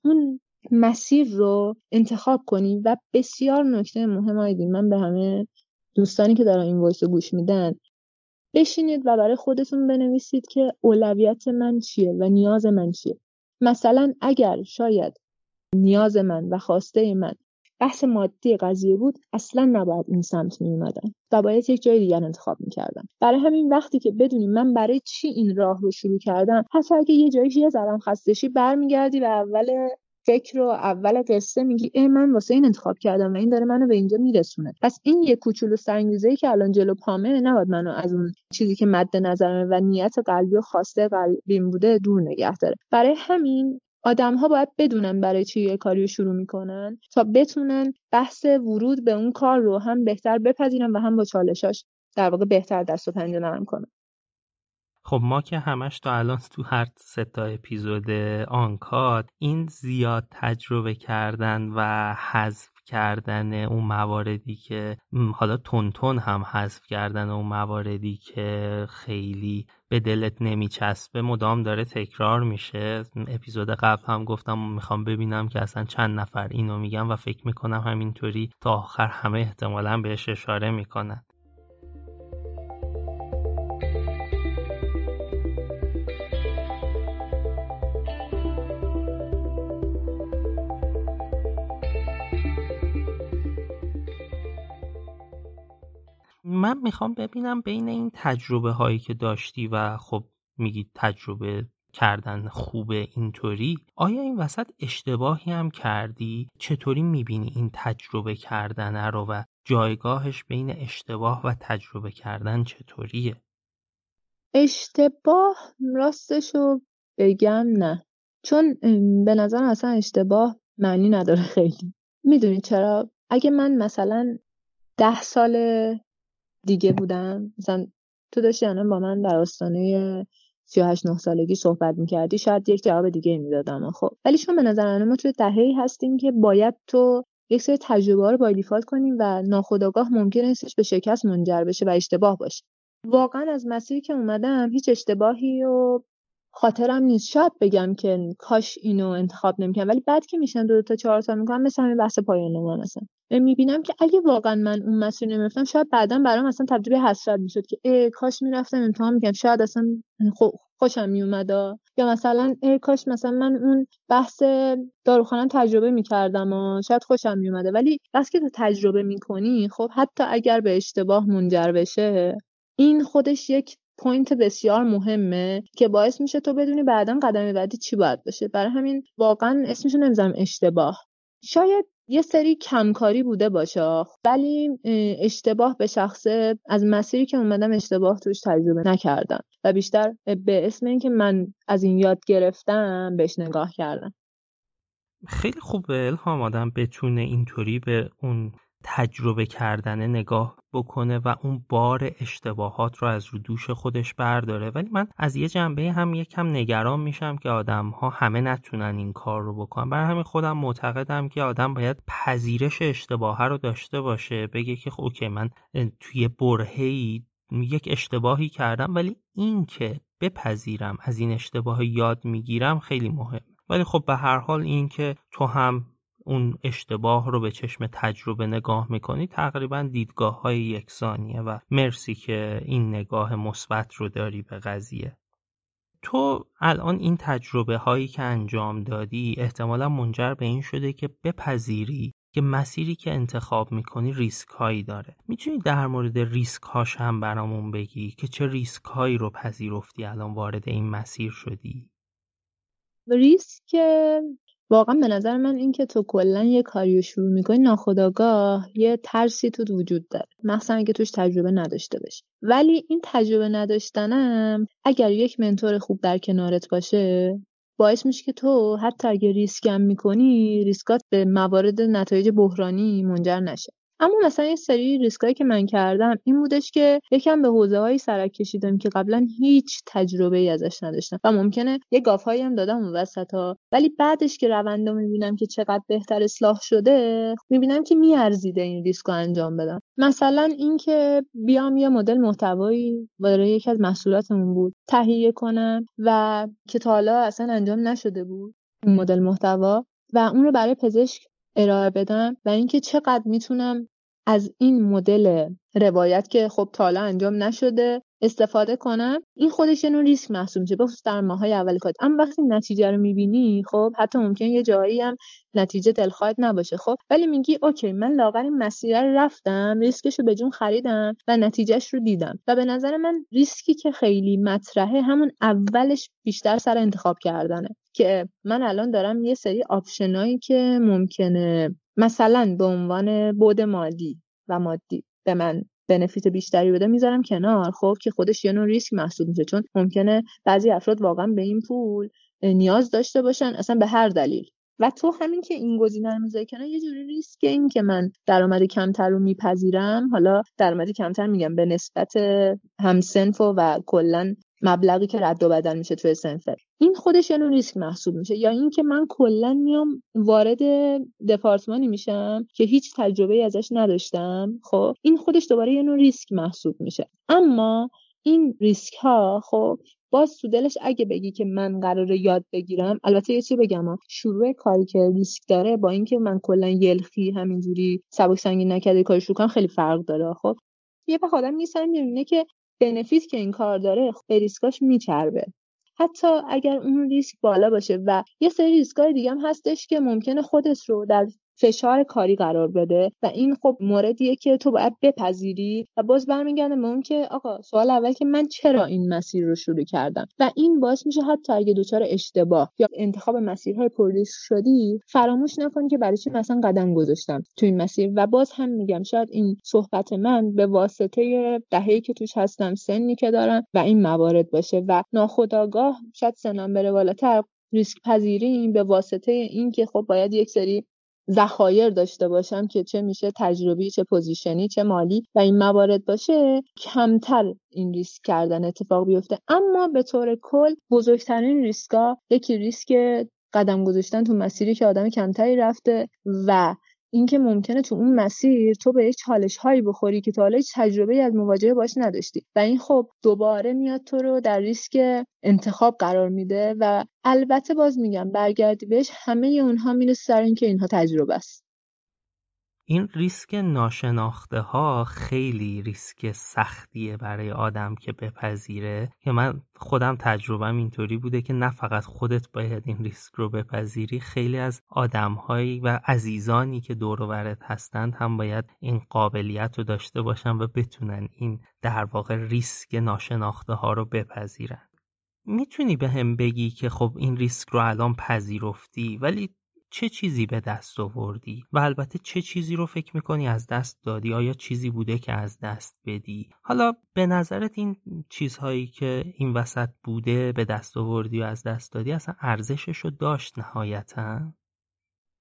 اون مسیر رو انتخاب کنی و بسیار نکته مهم آیدین من به همه دوستانی که دارن این وایس رو گوش میدن بشینید و برای خودتون بنویسید که اولویت من چیه و نیاز من چیه. مثلا اگر شاید نیاز من و خواسته من بحث مادی قضیه بود اصلا نباید این سمت می اومدن و باید یک جای دیگر انتخاب می‌کردم. برای همین وقتی که بدونیم من برای چی این راه رو شروع کردم حتی اگه یه جایی یه ذرم خستشی برمیگردی و اول فکر رو اول قصه میگی ای من واسه این انتخاب کردم و این داره منو به اینجا میرسونه. پس این یه کوچولو سنگریزه که الان جلو پامه نباید منو از اون چیزی که مد نظرمه و نیت قلبی و خواسته قلبیم بوده دور نگه داره. برای همین آدم ها باید بدونن برای چی یه کاری رو شروع می‌کنن تا بتونن بحث ورود به اون کار رو هم بهتر بپذیرن و هم با چالشاش در واقع بهتر دست و پنجه نرم کنن. خب ما که همش تا الان تو هر سه تا اپیزود آنکاد این زیاد تجربه کردن و حذف کردن اون مواردی که حالا تون هم حذف کردن اون مواردی که خیلی به دلت نمیچسبه مدام داره تکرار میشه. اپیزود قبل هم گفتم می‌خوام ببینم که اصلا چند نفر اینو میگن و فکر می‌کنم همینطوری تا آخر همه احتمالا بهش اشاره می‌کنن. من می‌خوام ببینم بین این تجربه هایی که داشتی و خب میگی تجربه کردن خوبه اینطوری آیا این وسط اشتباهی هم کردی؟ چطوری می‌بینی این تجربه کردن رو و جایگاهش بین اشتباه و تجربه کردن چطوریه؟ اشتباه راستشو بگم نه. چون به نظر اصلا اشتباه معنی نداره خیلی. می‌دونی چرا؟ اگه من مثلا ده سال دیگه بودم مثلا تو داشتی الان با من در آستانه 38 9 سالگی صحبت می‌کردی شاید یک جواب دیگه می‌دادم. خب ولی چون به نظر ما توی دهه‌ای هستیم که باید تو یک سری تجربه رو با کنیم و ناخودآگاه ممکن استش به شکست منجر بشه و اشتباه باشه. واقعا از مسیری که اومدم هیچ اشتباهی و خاطرم نیست. شاید بگم که کاش اینو انتخاب نمی‌کنم ولی بعد که میشن دو, تا چهار سال می‌کنم مثل همین بحث پایان نامه مثلا. می‌بینم که اگه واقعا من اون مسیر نمی‌رفتم شاید بعدا برام اصلا تبدیل به حسرت می‌شد که ای کاش می‌رفتم امتحان می‌کنم شاید اصلا خوشم میومد یا مثلا ای کاش مثلا من اون بحث داروخانه تجربه می‌کردم و شاید خوشم میومده ولی بس که تجربه می‌کنی خب حتی اگر به اشتباه منجر بشه این خودش یک point بسیار مهمه که باعث میشه تو بدونی بعدا قدم بعدی چی باید باشه. برای همین واقعا اسمشو نمی‌ذارم اشتباه. شاید یه سری کمکاری بوده باشه ولی اشتباه به شخصه از مسیری که اومدم اشتباه توش تجربه نکردم و بیشتر به اسم اینکه من از این یاد گرفتم بهش نگاه کردم. خیلی خوبه الهام آدم بتونه اینطوری به اون تجربه کردن نگاه بکنه و اون بار اشتباهات رو از رو دوش خودش برداره. ولی من از یه جنبه هم یکم نگران میشم که آدم ها همه نتونن این کار رو بکنن. برای همین خودم معتقدم که آدم باید پذیرش اشتباه رو داشته باشه. بگه که خب اوکی من توی برهی یک اشتباهی کردم ولی این که بپذیرم از این اشتباه یاد می‌گیرم خیلی مهم ولی خب به هر حال این که تو هم اون اشتباه رو به چشم تجربه نگاه می‌کنی تقریبا دیدگاه های یکسانیه و مرسی که این نگاه مثبت رو داری به قضیه. تو الان این تجربه هایی که انجام دادی احتمالا منجر به این شده که بپذیری که مسیری که انتخاب می‌کنی ریسک هایی داره. می‌تونی در مورد ریسک هاش هم برامون بگی که چه ریسک هایی رو پذیرفتی الان وارد این مسیر شدی؟ ریسک واقعا به نظر من این که تو کلا یه کاری رو شروع می‌کنی ناخداگاه یه ترسی تو وجود داره. مخصوصا اگه توش تجربه نداشته باشی. ولی این تجربه نداشتنم اگر یک منتور خوب در کنارت باشه باعث میشه که تو حتی اگه ریسکم می‌کنی ریسکات به موارد نتایج بحرانی منجر نشه. اما مثلا یه سری ریسکایی که من کردم این بودش که یکم به حوزه هایی سرک کشیدم که قبلا هیچ تجربه ای ازش نداشتم و ممکنه یه گافهایی هم دادم اون وسط ها ولی بعدش که روند می‌بینم که چقدر بهتر اصلاح شده می‌بینم که میارزیده این ریسک رو انجام بدم. مثلا اینکه بیام یه مدل محتوایی برای یکی از محصولاتمون بود تهیه کنم و که تا حالا اصلا انجام نشده بود این مدل محتوا و اون رو برای پزشک ارائه بدم و اینکه چقدر می‌تونم از این مدل روایت که خب تا حالا انجام نشده استفاده کنم این خودش یه نوع ریسک محسوب میشه. بخصوص در ماهای اول کار. اما وقتی نتیجه رو می‌بینی خب حتی ممکن یه جایی هم نتیجه دلخواهت نباشه خب؟ ولی میگی OK من لااقل مسیر رو رفتم ریسکش رو به جون خریدم و نتیجهش رو دیدم. و به نظر من ریسکی که خیلی مطرحه همون اولش بیشتر سر انتخاب کردنه. که من الان دارم یه سری option ایی که ممکنه مثلا به عنوان بود مالی و مادی به من بنفیت بیشتری بده می‌ذارم کنار خب که خودش یه نوع ریسک محسوب میشه. چون ممکنه بعضی افراد واقعا به این پول نیاز داشته باشن اصلا به هر دلیل. و تو همین که این گزینه رو می‌ذاری کنار یه جوری ریسک این که من درآمد کمتر رو میپذیرم. حالا درآمد کمتر میگم به نسبت همسنف و, و کلا مبلغی که رد و بدل میشه توی سنفر. این خودش یه ریسک محسوب میشه. یا اینکه من کلا میام وارد دپارتمانی میشم که هیچ تجربه ازش نداشتم خب این خودش دوباره یه نوع ریسک محسوب میشه. اما این ریسک ها خب باز تو دلش اگه بگی که من قراره یاد بگیرم البته یه چی بگم شروع کاری که ریسک داره با اینکه من کلا یلخی همینجوری سبک سنگین نکرده کارش رو کنم خیلی فرق داره خب. یه وقت آدم می‌بینه که بنفیت که این کار داره به ریسکاش میچربه. حتی اگر اون ریسک بالا باشه و یه سری ریسکای دیگه هم هستش که ممکنه خودت رو در فشار کاری قرار بده. و این خب موردیه که تو باید بپذیری و باز برمیگردم به اون که آقا سوال اول که من چرا این مسیر رو شروع کردم؟ و این باعث میشه حتی اگه دچار اشتباه یا انتخاب مسیرهای پرریسک شدی فراموش نکن که برای چی مثلا قدم گذاشتم تو این مسیر. و باز هم میگم شاید این صحبت من به واسطه دهه‌ای که توش هستم سنی که دارم و این موارد باشه. و ناخداگاه شاید سنم بره بالاتر. ریسک پذیریم به واسطه اینکه خب باید یک سری ذخایر داشته باشم که چه میشه تجربی چه position ی چه مالی و این موارد باشه کمتر این ریسک کردن اتفاق بیفته. اما به طور کل بزرگترین ریسکا یکی ریسک قدم گذاشتن تو مسیری که آدم کمتری رفته و اینکه ممکنه تو اون مسیر تو به چالش هایی بخوری که تا حالا تجربه از مواجهه باش نداشتی. و این خب دوباره میاد تو رو در ریسک انتخاب قرار میده و البته باز میگم برگردی بهش همه اونها می‌رسه سر اینکه اینها تجربه است. این ریسک ناشناخته ها خیلی ریسک سختیه برای آدم که بپذیره. که من خودم تجربهم اینطوری بوده که نه فقط خودت باید این ریسک رو بپذیری خیلی از آدمهایی و عزیزانی که دور برت هستند هم باید این قابلیت رو داشته باشن و بتونن این در واقع ریسک ناشناخته ها رو بپذیرن. می‌تونی به هم بگی که خب این ریسک رو الان پذیرفتی ولی چه چیزی به دست آوردی و البته چه چیزی رو فکر می‌کنی از دست دادی؟ آیا چیزی بوده که از دست بدی؟ حالا به نظرت این چیزهایی که این وسط بوده به دست آوردی و از دست دادی اصلا ارزشش رو داشت نهایتا؟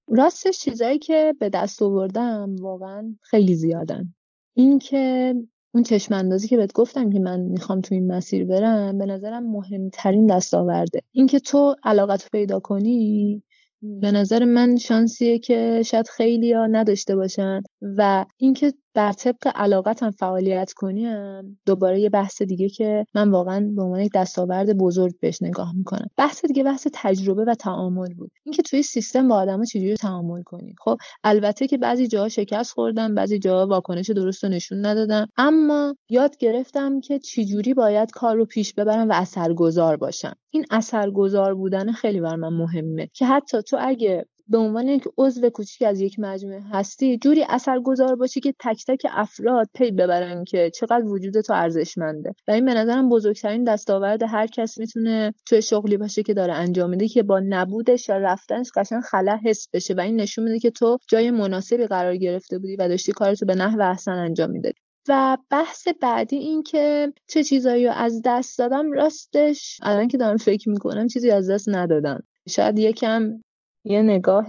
راستش چیزهایی که به دست آوردم واقعا خیلی زیادن. اینکه اون چشم اندازی که بهت گفتم که من می‌خوام تو این مسیر برم به نظرم مهمترین دستاورده. اینکه تو علاقت پیدا کنی به نظر من شانسیه که شاید خیلی ها نداشته باشن. و اینکه بر طبق علاقتم فعالیت کنیم دوباره یه بحث دیگه که من واقعا به عنوان یک دستاورد بزرگ بهش نگاه می‌کنم. بحث دیگه بحث تجربه و تعامل بود. اینکه توی سیستم با آدما چجوری تعامل کنی خب البته که بعضی جاها شکست خوردم بعضی جاها واکنش درست رو نشون ندادم. اما یاد گرفتم که چجوری باید کار رو پیش ببرم و اثرگذار باشم. این اثرگذار بودن خیلی بر من مهمه. که حتی تو اگه به عنوان یک عضو کوچیک از یک مجموعه هستی جوری اثرگذار باشی که تک تک افراد پی ببرن که چقدر وجود تو ارزشمنده. و این به نظرم بزرگترین دستاورد هر کس می‌تونه توی شغلی باشه که داره انجام میده که با نبودش یا رفتنش قشنگ خلا حس بشه و این نشون میده که تو جای مناسبی قرار گرفته بودی و داشتی کارتو به نحو احسن انجام می‌دادی. و بحث بعدی این که چه چیزایی رو از دست دادم راستش الان که دارم فکر می‌کنم چیزی از دست ندادم. شاید یکم یه نگاه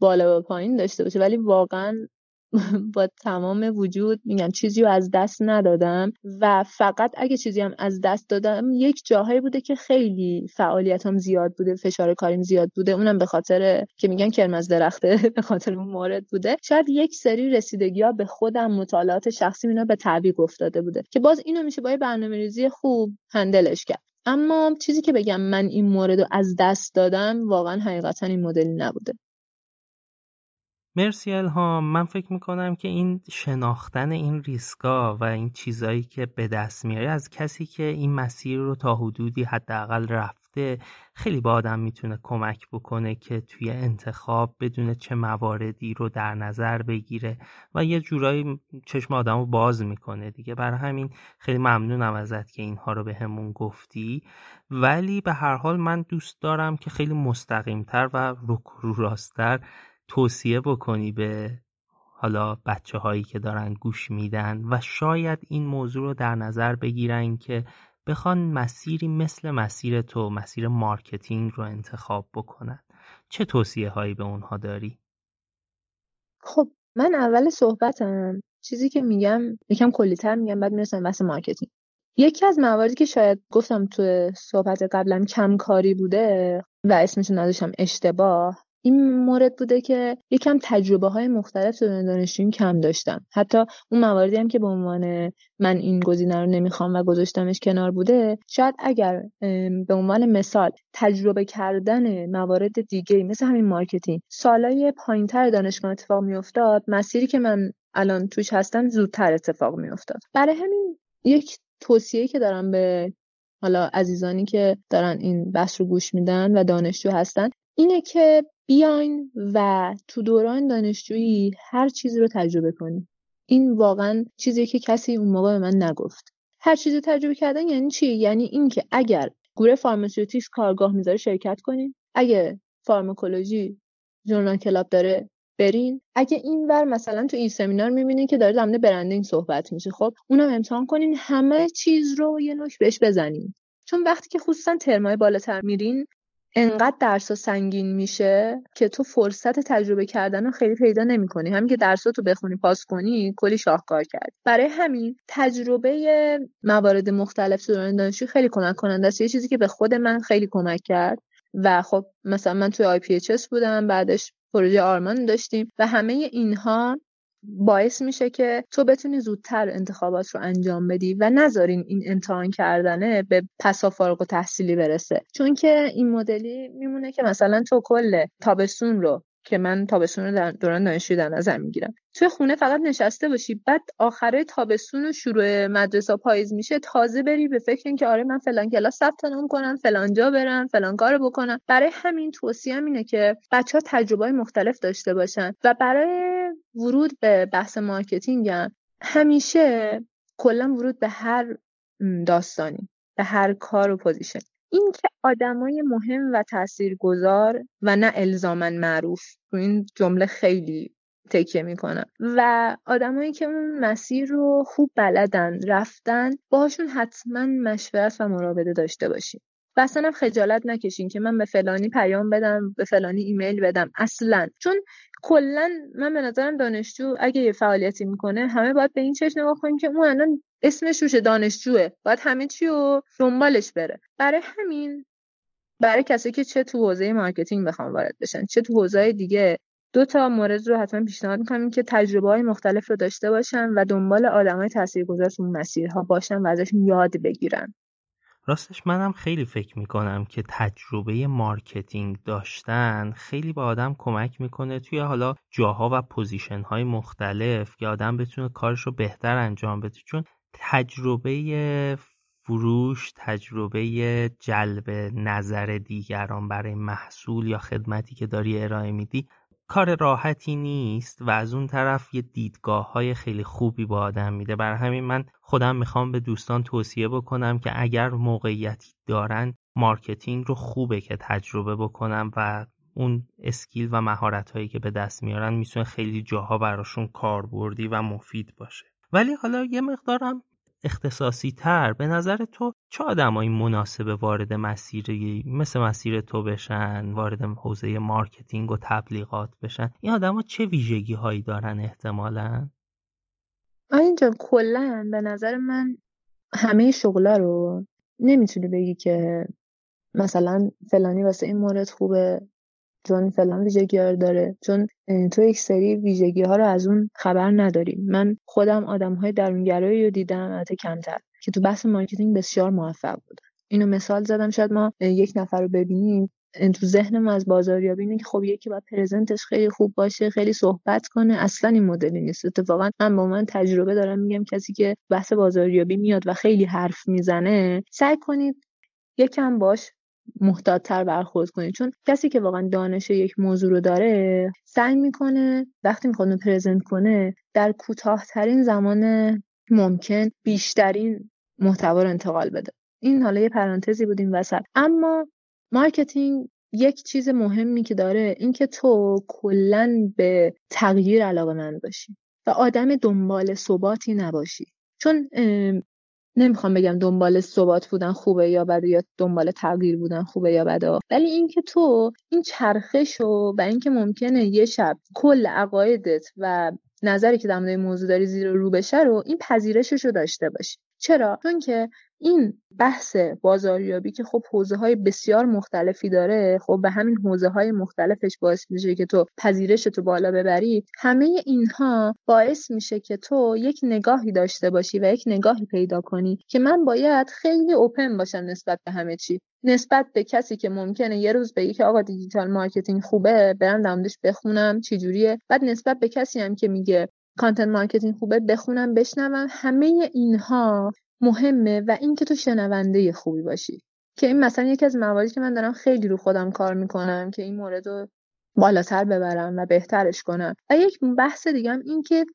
بالا و پایین داشته باشه ولی واقعا با تمام وجود میگم چیزی رو از دست ندادم و فقط اگه چیزی هم از دست دادم یک جاهایی بوده که خیلی فعالیتم زیاد بوده فشار کاریم زیاد بوده اونم به خاطر که میگن کرم درخته به خاطر اون مورد بوده. شاید یک سری رسیدگی ها به خودم مطالعات شخصی مینا به تعویق افتاده بوده که باز اینو میشه با برنامه ریزی خوب هندلش کرد. اما چیزی که بگم من این مورد رو از دست دادم واقعا حقیقتا این مدلی نبوده. مرسی الهام. من فکر می‌کنم که این شناختن این ریسکا و این چیزایی که به دست میاری از کسی که این مسیر رو تا حدودی حداقل رفت. خیلی با آدم می‌تونه کمک بکنه که توی انتخاب بدون چه مواردی رو در نظر بگیره و یه جورایی چشم آدم رو باز می‌کنه دیگه. برای همین خیلی ممنونم ازت که اینها رو به همون گفتی. ولی به هر حال من دوست دارم که خیلی مستقیمتر و رو راستر توصیه بکنی به حالا بچه هایی که دارن گوش میدن و شاید این موضوع رو در نظر بگیرن که بخوان مسیری مثل مسیر تو مسیر marketing رو انتخاب بکنن چه توصیه هایی به اونها داری؟ خب من اول صحبتم چیزی که میگم یکم کلیتر میگم بعد می‌رسم بحث marketing یکی از مواردی که شاید گفتم تو صحبت قبلم کم کاری بوده و اسمشون نذاشتم اشتباه این مورد بوده که یکم تجربه های مختلف دوران دانشجویی کم داشتم حتی اون مواردی هم که به عنوان من این گزینه رو نمی‌خوام و گذاشتمش کنار بوده شاید اگر به عنوان مثال تجربه کردن موارد دیگه مثل همین marketing سالای پایینتر دانشگاه اتفاق میافتاد مسیری که من الان توش هستم زودتر اتفاق میافتاد. برای همین یک توصیه‌ای که دارم به حالا عزیزانی که دارن این بحث رو گوش میدن و دانشجو هستن اینه که بیاین و تو دوران دانشجویی هر چیزی رو تجربه کنید این واقعا چیزی که کسی اون موقع به من نگفت. هر چیزی تجربه کردن یعنی چی؟ یعنی اینکه اگر گروه pharmaceutics کارگاه می‌ذاره شرکت کنین. اگه pharmacology journal club داره برین. اگه این ور مثلا تو این سمینار می‌بینین که داره در branding صحبت میشه خب اونم امتحان کنین. همه چیز رو یه نوک بهش بزنین. چون وقتی که خصوصا ترمای بالاتر میرین انقدر درس سنگین میشه که تو فرصت تجربه کردن رو خیلی پیدا نمی‌کنی. همین که درس تو بخونی پاس کنی کلی شاهکار کرد. برای همین تجربه موارد مختلف دوران دانشجویی خیلی کمک کننده است. یه چیزی که به خود من خیلی کمک کرد و خب مثلا من توی آی پی بودم بعدش پروژه آرمان داشتیم و همه اینها باعث میشه که تو بتونی زودتر انتخابات رو انجام بدی و نذارین این امتحان کردنه به پسا فارغ و تحصیلی برسه. چون که این مدلی میمونه که مثلا تو کل تابستون رو که من تابستون رو در دوران دانشجویی در نظر می‌گیرم. توی خونه فقط نشسته باشی بعد آخره تابستون و شروع مدرسه پاییز میشه تازه بری به فکر اینکه آره من فلان کلاس ثبت نام کنم فلان جا برم فلان کارو بکنم. برای همین توصیه اینه که بچه ها تجربه مختلف داشته باشن و برای ورود به بحث marketing هم همیشه کلا ورود به هر داستانی به هر کار و position. این که آدمای مهم و تاثیرگذار و نه الزاما معروف. رو این جمله خیلی تکیه می‌کنم. و آدمایی که اون مسیر رو خوب بلدن رفتن باهاشون حتما مشورت و مراوده داشته باشیم و اصلا خجالت نکشین که من به فلانی پیام بدم به فلانی ایمیل بدم. اصلا. چون کلا من به نظرم دانشجو اگه یه فعالیتی می‌کنه همه باید به این چشم نگاه کنیم که اون الان اسمش روشه دانشجوه. باید همه چی رو دنبالش بره. برای همین برای کسی که چه تو حوزه marketing بخوان وارد بشن چه تو حوزه دیگه دو تا مورد رو حتما پیشنهاد می‌کنم که تجربه های مختلف رو داشته باشن و دنبال آدم های تاثیرگذار تو مسیرها باشن و ازشون یاد بگیرن. راستش منم خیلی فکر می‌کنم که تجربه marketing داشتن خیلی به آدم کمک می‌کنه توی حالا جاها و position های مختلف که آدم بتونه کارش رو بهتر انجام بده. چون تجربه فروش تجربه جلب نظر دیگران برای محصول یا خدمتی که داری ارائه میدی کار راحتی نیست و از اون طرف یه دیدگاه های خیلی خوبی به آدم میده. برای همین من خودم می‌خوام به دوستان توصیه بکنم که اگر موقعیتی دارن marketing رو خوبه که تجربه بکنم و اون skill و مهارت هایی که به دست میارن می‌تونه خیلی جاها براشون کاربردی و مفید باشه. ولی حالا یه مقدارم اختصاصی تر به نظر تو چه آدمایی مناسب وارد مسیری مثل مسیر تو بشن وارد حوزه marketing و تبلیغات بشن؟ این آدما چه ویژگی هایی دارن احتمالا؟ اینجا کلا به نظر من همه شغلا رو نمی‌تونی بگی که مثلا فلانی واسه این مورد خوبه. چون فلان ویژگی ها داره. چون تو یک سری ویژگی ها رو از اون خبر نداریم من خودم آدم های درونگرایی رو دیدم البته کمتر. که تو بحث marketing بسیار موفق بودن. اینو مثال زدم شاید ما یک نفر رو ببینیم. تو ذهن ما از بازاریابی اینه که خب یکی باید present ش خیلی خوب باشه خیلی صحبت کنه. اصلا این مدلی نیست. اتفاقا من با من تجربه دارم میگم کسی که بحث بازاریابی میاد و خیلی حرف می‌زنه سعی کنید یکم باش محتاطتر برخورد کنید. چون کسی که واقعا دانش یک موضوع رو داره سعی می‌کنه وقتی می‌خواد present کنه در کوتاهترین زمان ممکن بیشترین محتوا رو انتقال بده. این حالا یه پرانتزی بود این وسط. اما marketing یک چیز مهمی که داره اینکه تو کلا به تغییر علاقه‌مند باشی و آدم دنبال ثباتی نباشی. چون نمی‌خوام بگم دنبال ثبات بودن خوبه یا بده یا دنبال تغییر بودن خوبه یا بده. ولی اینکه تو این چرخش و و اینکه ممکنه یه شب کل عقایدت و نظری که در مورد موضوع داری زیر رو بشه رو این پذیرشش رو داشته باشی. چرا؟ چون که این بحث بازاریابی که خب حوزه های بسیار مختلفی داره خب به همین حوزه های مختلفش باعث میشه که تو پذیرش تو بالا ببری همه اینها باعث میشه که تو یک نگاهی داشته باشی و یک نگاهی پیدا کنی که من باید خیلی open باشم نسبت به همه چی. نسبت به کسی که ممکنه یه روز بگی که آقا digital marketing خوبه برم دمدش بخونم چجوریه بعد نسبت به کسی هم که میگه content marketing خوبه بخونم بشنوم همه اینها مهمه و اینکه تو شنونده خوبی باشی. که این مثلا یکی از مواردی که من دارم خیلی رو خودم کار می‌کنم که این مورد رو بالاتر ببرم و بهترش کنم. و یک بحث دیگه هم این که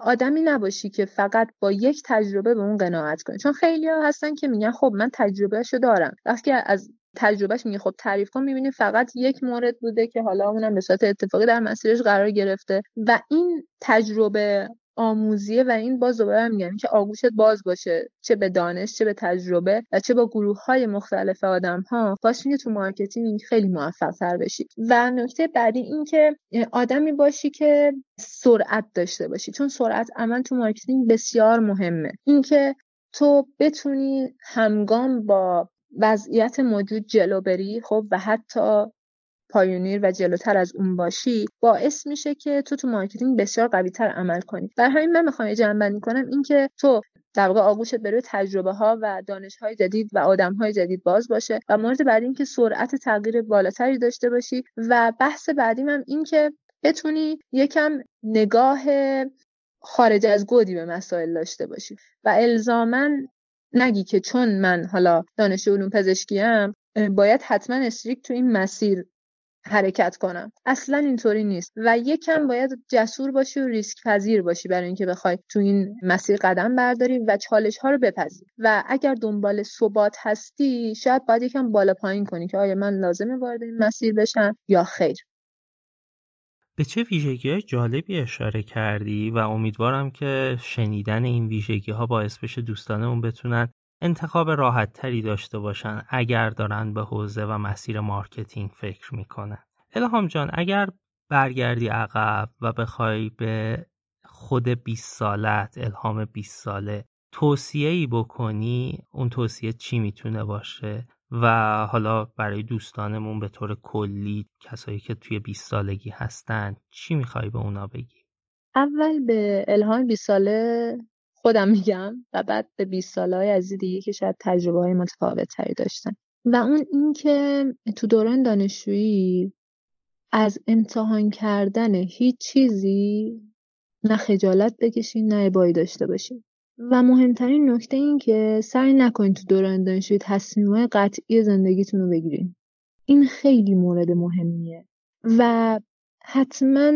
آدمی نباشی که فقط با یک تجربه به اون قناعت کنی. چون خیلی ها هستن که میگن خب من تجربهشو دارم. وقتی از تجربهش میگه خب تعریف کن می‌بینی فقط یک مورد بوده که حالا اونم به صورت اتفاقی در مسیرش قرار گرفته. و این تجربه آموزیه و این باز دوباره میگم که آغوشت باز باشه چه به دانش چه به تجربه و چه با گروه های مختلف آدم ها باعث میشه تو marketing خیلی موفق تر بشی. و نکته بعدی این که آدمی باشی که سرعت داشته باشی. چون سرعت عمل تو marketing بسیار مهمه. اینکه تو بتونی همگام با وضعیت موجود جلو بری خب و حتی pioneer و جلوتر از اون باشی باعث میشه که تو تو marketing بسیار قوی تر عمل کنی. برای همین من می‌خوام جمع‌بندی کنم اینکه تو در واقع آغوشت بروی تجربه ها و دانش های جدید و آدم های جدید باز باشه و مورد بعدی اینکه سرعت تغییر بالاتری داشته باشی و بحث بعدیم هم این که بتونی یکم نگاه خارج از گودی به مسائل داشته باشی. و الزاما نگی که چون من حالا دانش علوم پزشکیم باید حتما استریک تو این مسیر حرکت کنم. اصلا اینطوری نیست. و یکم باید جسور باشی و ریسک پذیر باشی برای اینکه بخوای تو این مسیر قدم برداری و چالش ها رو بپذیر. و اگر دنبال ثبات هستی شاید باید یکم بالا پایین کنی که آیا من لازمه وارد این مسیر بشم یا خیر. به چه ویژگی جالبی اشاره کردی و امیدوارم که شنیدن این ویژگی ها باعث بشه دوستانمون بتونن انتخاب راحت تری داشته باشن اگر دارن به حوزه و مسیر مارکتینگ فکر می‌کنن الهام جان اگر برگردی عقب و بخوای به خود 20 سالت الهام 20 ساله توصیه ای بکنی اون توصیه چی می‌تونه باشه و حالا برای دوستانمون به طور کلی کسایی که توی 20 سالگی هستن چی می‌خوای به اونا بگی؟ اول به الهام 20 ساله خودم میگم و بعد به 20 سالهای از دیگه که شاید تجربه های متفاوت تری داشتن و اون اینکه تو دوران دانشجویی از امتحان کردن هیچ چیزی نه خجالت بکشین نه ابایی داشته باشین و مهمترین نکته این که سعی نکنین تو دوران دانشجویی تصمیمهای قطعی زندگیتون رو بگیرین این خیلی مورد مهمیه. و حتما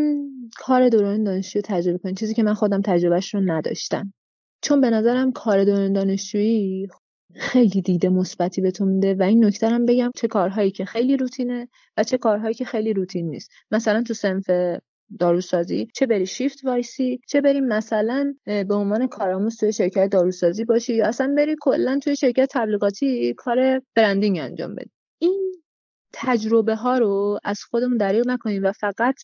کار دوران دانشجویی تجربه کنین چیزی که من خودم تجربهش رو نداشتم. چون به نظرم کار دوران دانشجویی خیلی دیده مثبتی بهتون میده و این نکته هم بگم چه کارهایی که خیلی روتینه و چه کارهایی که خیلی روتین نیست. مثلا تو سنف داروسازی چه بری شیفت وایسی چه بری مثلا به عنوان کارآموز توی شرکت داروسازی باشی یا اصلا بری کلا توی شرکت تبلیغاتی کار برندینگ انجام بدی. این تجربه ها رو از خودمون دریغ نکنیم و فقط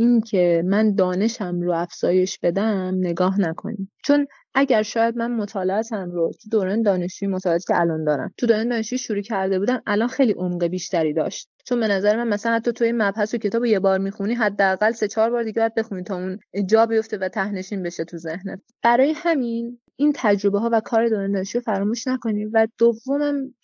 این که من دانشم رو افزایش بدم نگاه نکنیم چون اگر شاید من مطالعاتم رو تو دوران دانشجویی مطالعاتی که الان دارم تو دوران دانشجویی شروع کرده بودم الان خیلی عمق بیشتری داشت. چون به نظر من مثلا حتی توی مبحث و کتاب یه بار می‌خونی حداقل سه چهار بار دیگه باید بخونی تا اون جا بیفته و تهنشین بشه تو ذهنت. برای همین این تجربه ها و کار دوران دانشجویی فراموش نکنیم و دومم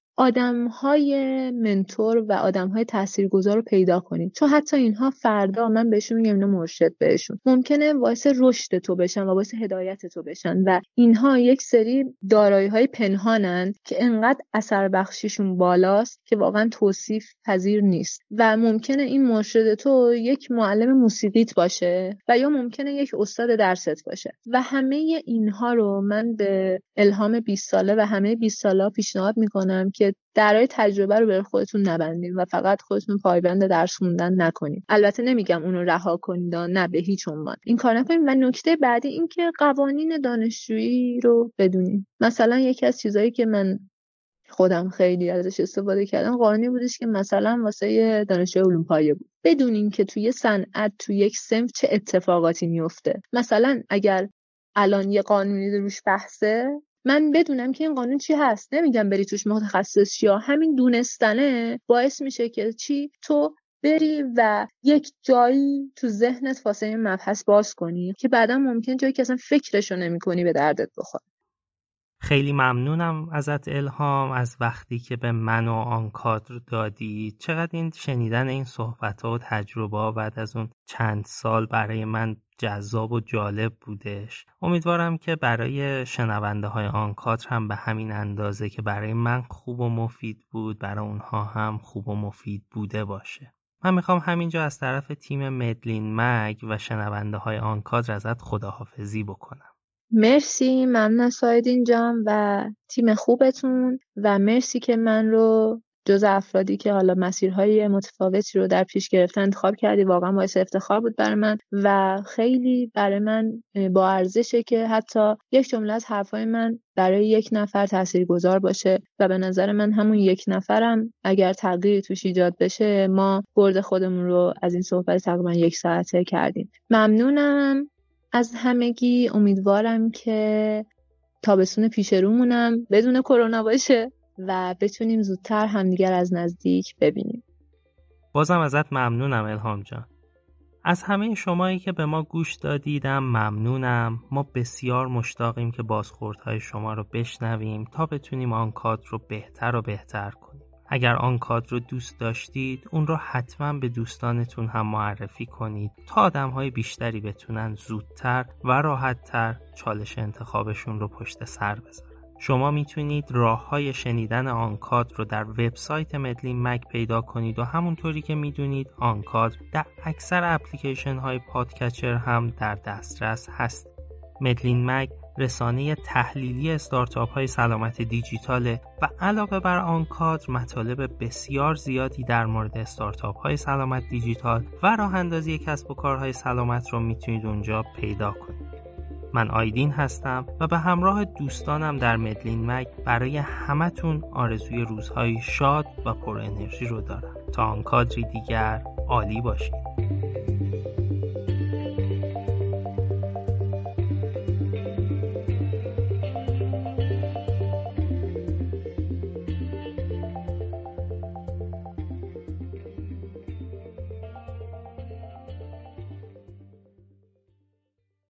های منتور و های تاثیرگذار رو پیدا کنید. چون حتی اینها فردا من بهشون میگم اینا مرشد بهشون. ممکنه باعث رشد تو بشن و باعث هدایت تو بشن و اینها یک سری دارایی های پنهانن که انقدر اثر بخشیشون بالاست که واقعا توصیف پذیر نیست. و ممکنه این مرشد تو یک معلم موسیقیت باشه و یا ممکنه یک استاد درست باشه. و همه اینها رو من به الهام 20 ساله و همه 20 ساله پیشنهاد می‌کنم که که درای تجربه رو به خودتون نبندین و فقط خودتون پایبند درس خوندن نکنید البته نمیگم اونو رها کنید نه به هیچ عنوان. این کار نکنید و نکته بعدی این که قوانین دانشجویی رو بدونید مثلا یکی از چیزهایی که من خودم خیلی ازش استفاده کردم قانونی بودش که مثلا واسه دانشجوی علوم پایه بود. بدونین که توی صنعت توی یک سمت چه اتفاقاتی میفته. مثلا اگر الان یه قانونی روش بحثه من بدونم که این قانون چی هست. نمیگم بری توش متخصص یا همین دونستنه. باعث میشه که چی؟ تو بری و یک جایی تو ذهنت این مبحث باز کنی که بعدا ممکن جایی که اصلا فکرشو نمی کنی به دردت بخوره. خیلی ممنونم ازت الهام از وقتی که به من و آن کادر دادی. چقدر این شنیدن این صحبت ها و تجربه بعد از اون چند سال برای من جذاب و جالب بودش. امیدوارم که برای شنونده های آن کادر هم به همین اندازه که برای من خوب و مفید بود برای اونها هم خوب و مفید بوده باشه. من می‌خوام همینجا از طرف تیم مدلین مگ و شنونده های آن کادر ازت خداحافظی بکنم. مرسی ممنون سایدین جان و تیم خوبتون و مرسی که من رو جز افرادی که حالا مسیرهای متفاوتی رو در پیش گرفتن انتخاب کردی واقعا باعث افتخار بود برای من و خیلی برای من با ارزشه که حتی یک جمله از حرفای من برای یک نفر تاثیرگذار باشه و به نظر من همون یک نفرم اگر تغییری توش ایجاد بشه ما برد خودمون رو از این صحبت تقریبا یک ساعته کردیم. ممنونم. از همگی امیدوارم که تابستون پیش رومونم بدون کرونا باشه و بتونیم زودتر همدیگر از نزدیک ببینیم. بازم ازت ممنونم الهام جان. از همه شمایی که به ما گوش دادیدم ممنونم. ما بسیار مشتاقیم که بازخوردهای شما رو بشنویم تا بتونیم آن کادر رو بهتر و بهتر کنیم. اگر آن کادر رو دوست داشتید اون رو حتما به دوستانتون هم معرفی کنید تا آدم های بیشتری بتونن زودتر و راحتتر چالش انتخابشون رو پشت سر بذارن. شما می‌تونید راه های شنیدن آنکاد رو در وبسایت مدلین مک پیدا کنید و همونطوری که می‌دونید آنکاد در اکثر اپلیکیشن های podcatcher هم در دسترس هست. مدلین مک رسانه تحلیلی استارتاپ های سلامت دیجیتاله و علاوه بر آنکاد مطالب بسیار زیادی در مورد استارتاپ های سلامت دیجیتال و راه اندازی کسب و کارهای سلامت رو می‌تونید اونجا پیدا کنید. من آیدین هستم و به همراه دوستانم در مدلین مک برای همتون آرزوی روزهای شاد و پر انرژی رو دارم تا آن کادری دیگر عالی باشید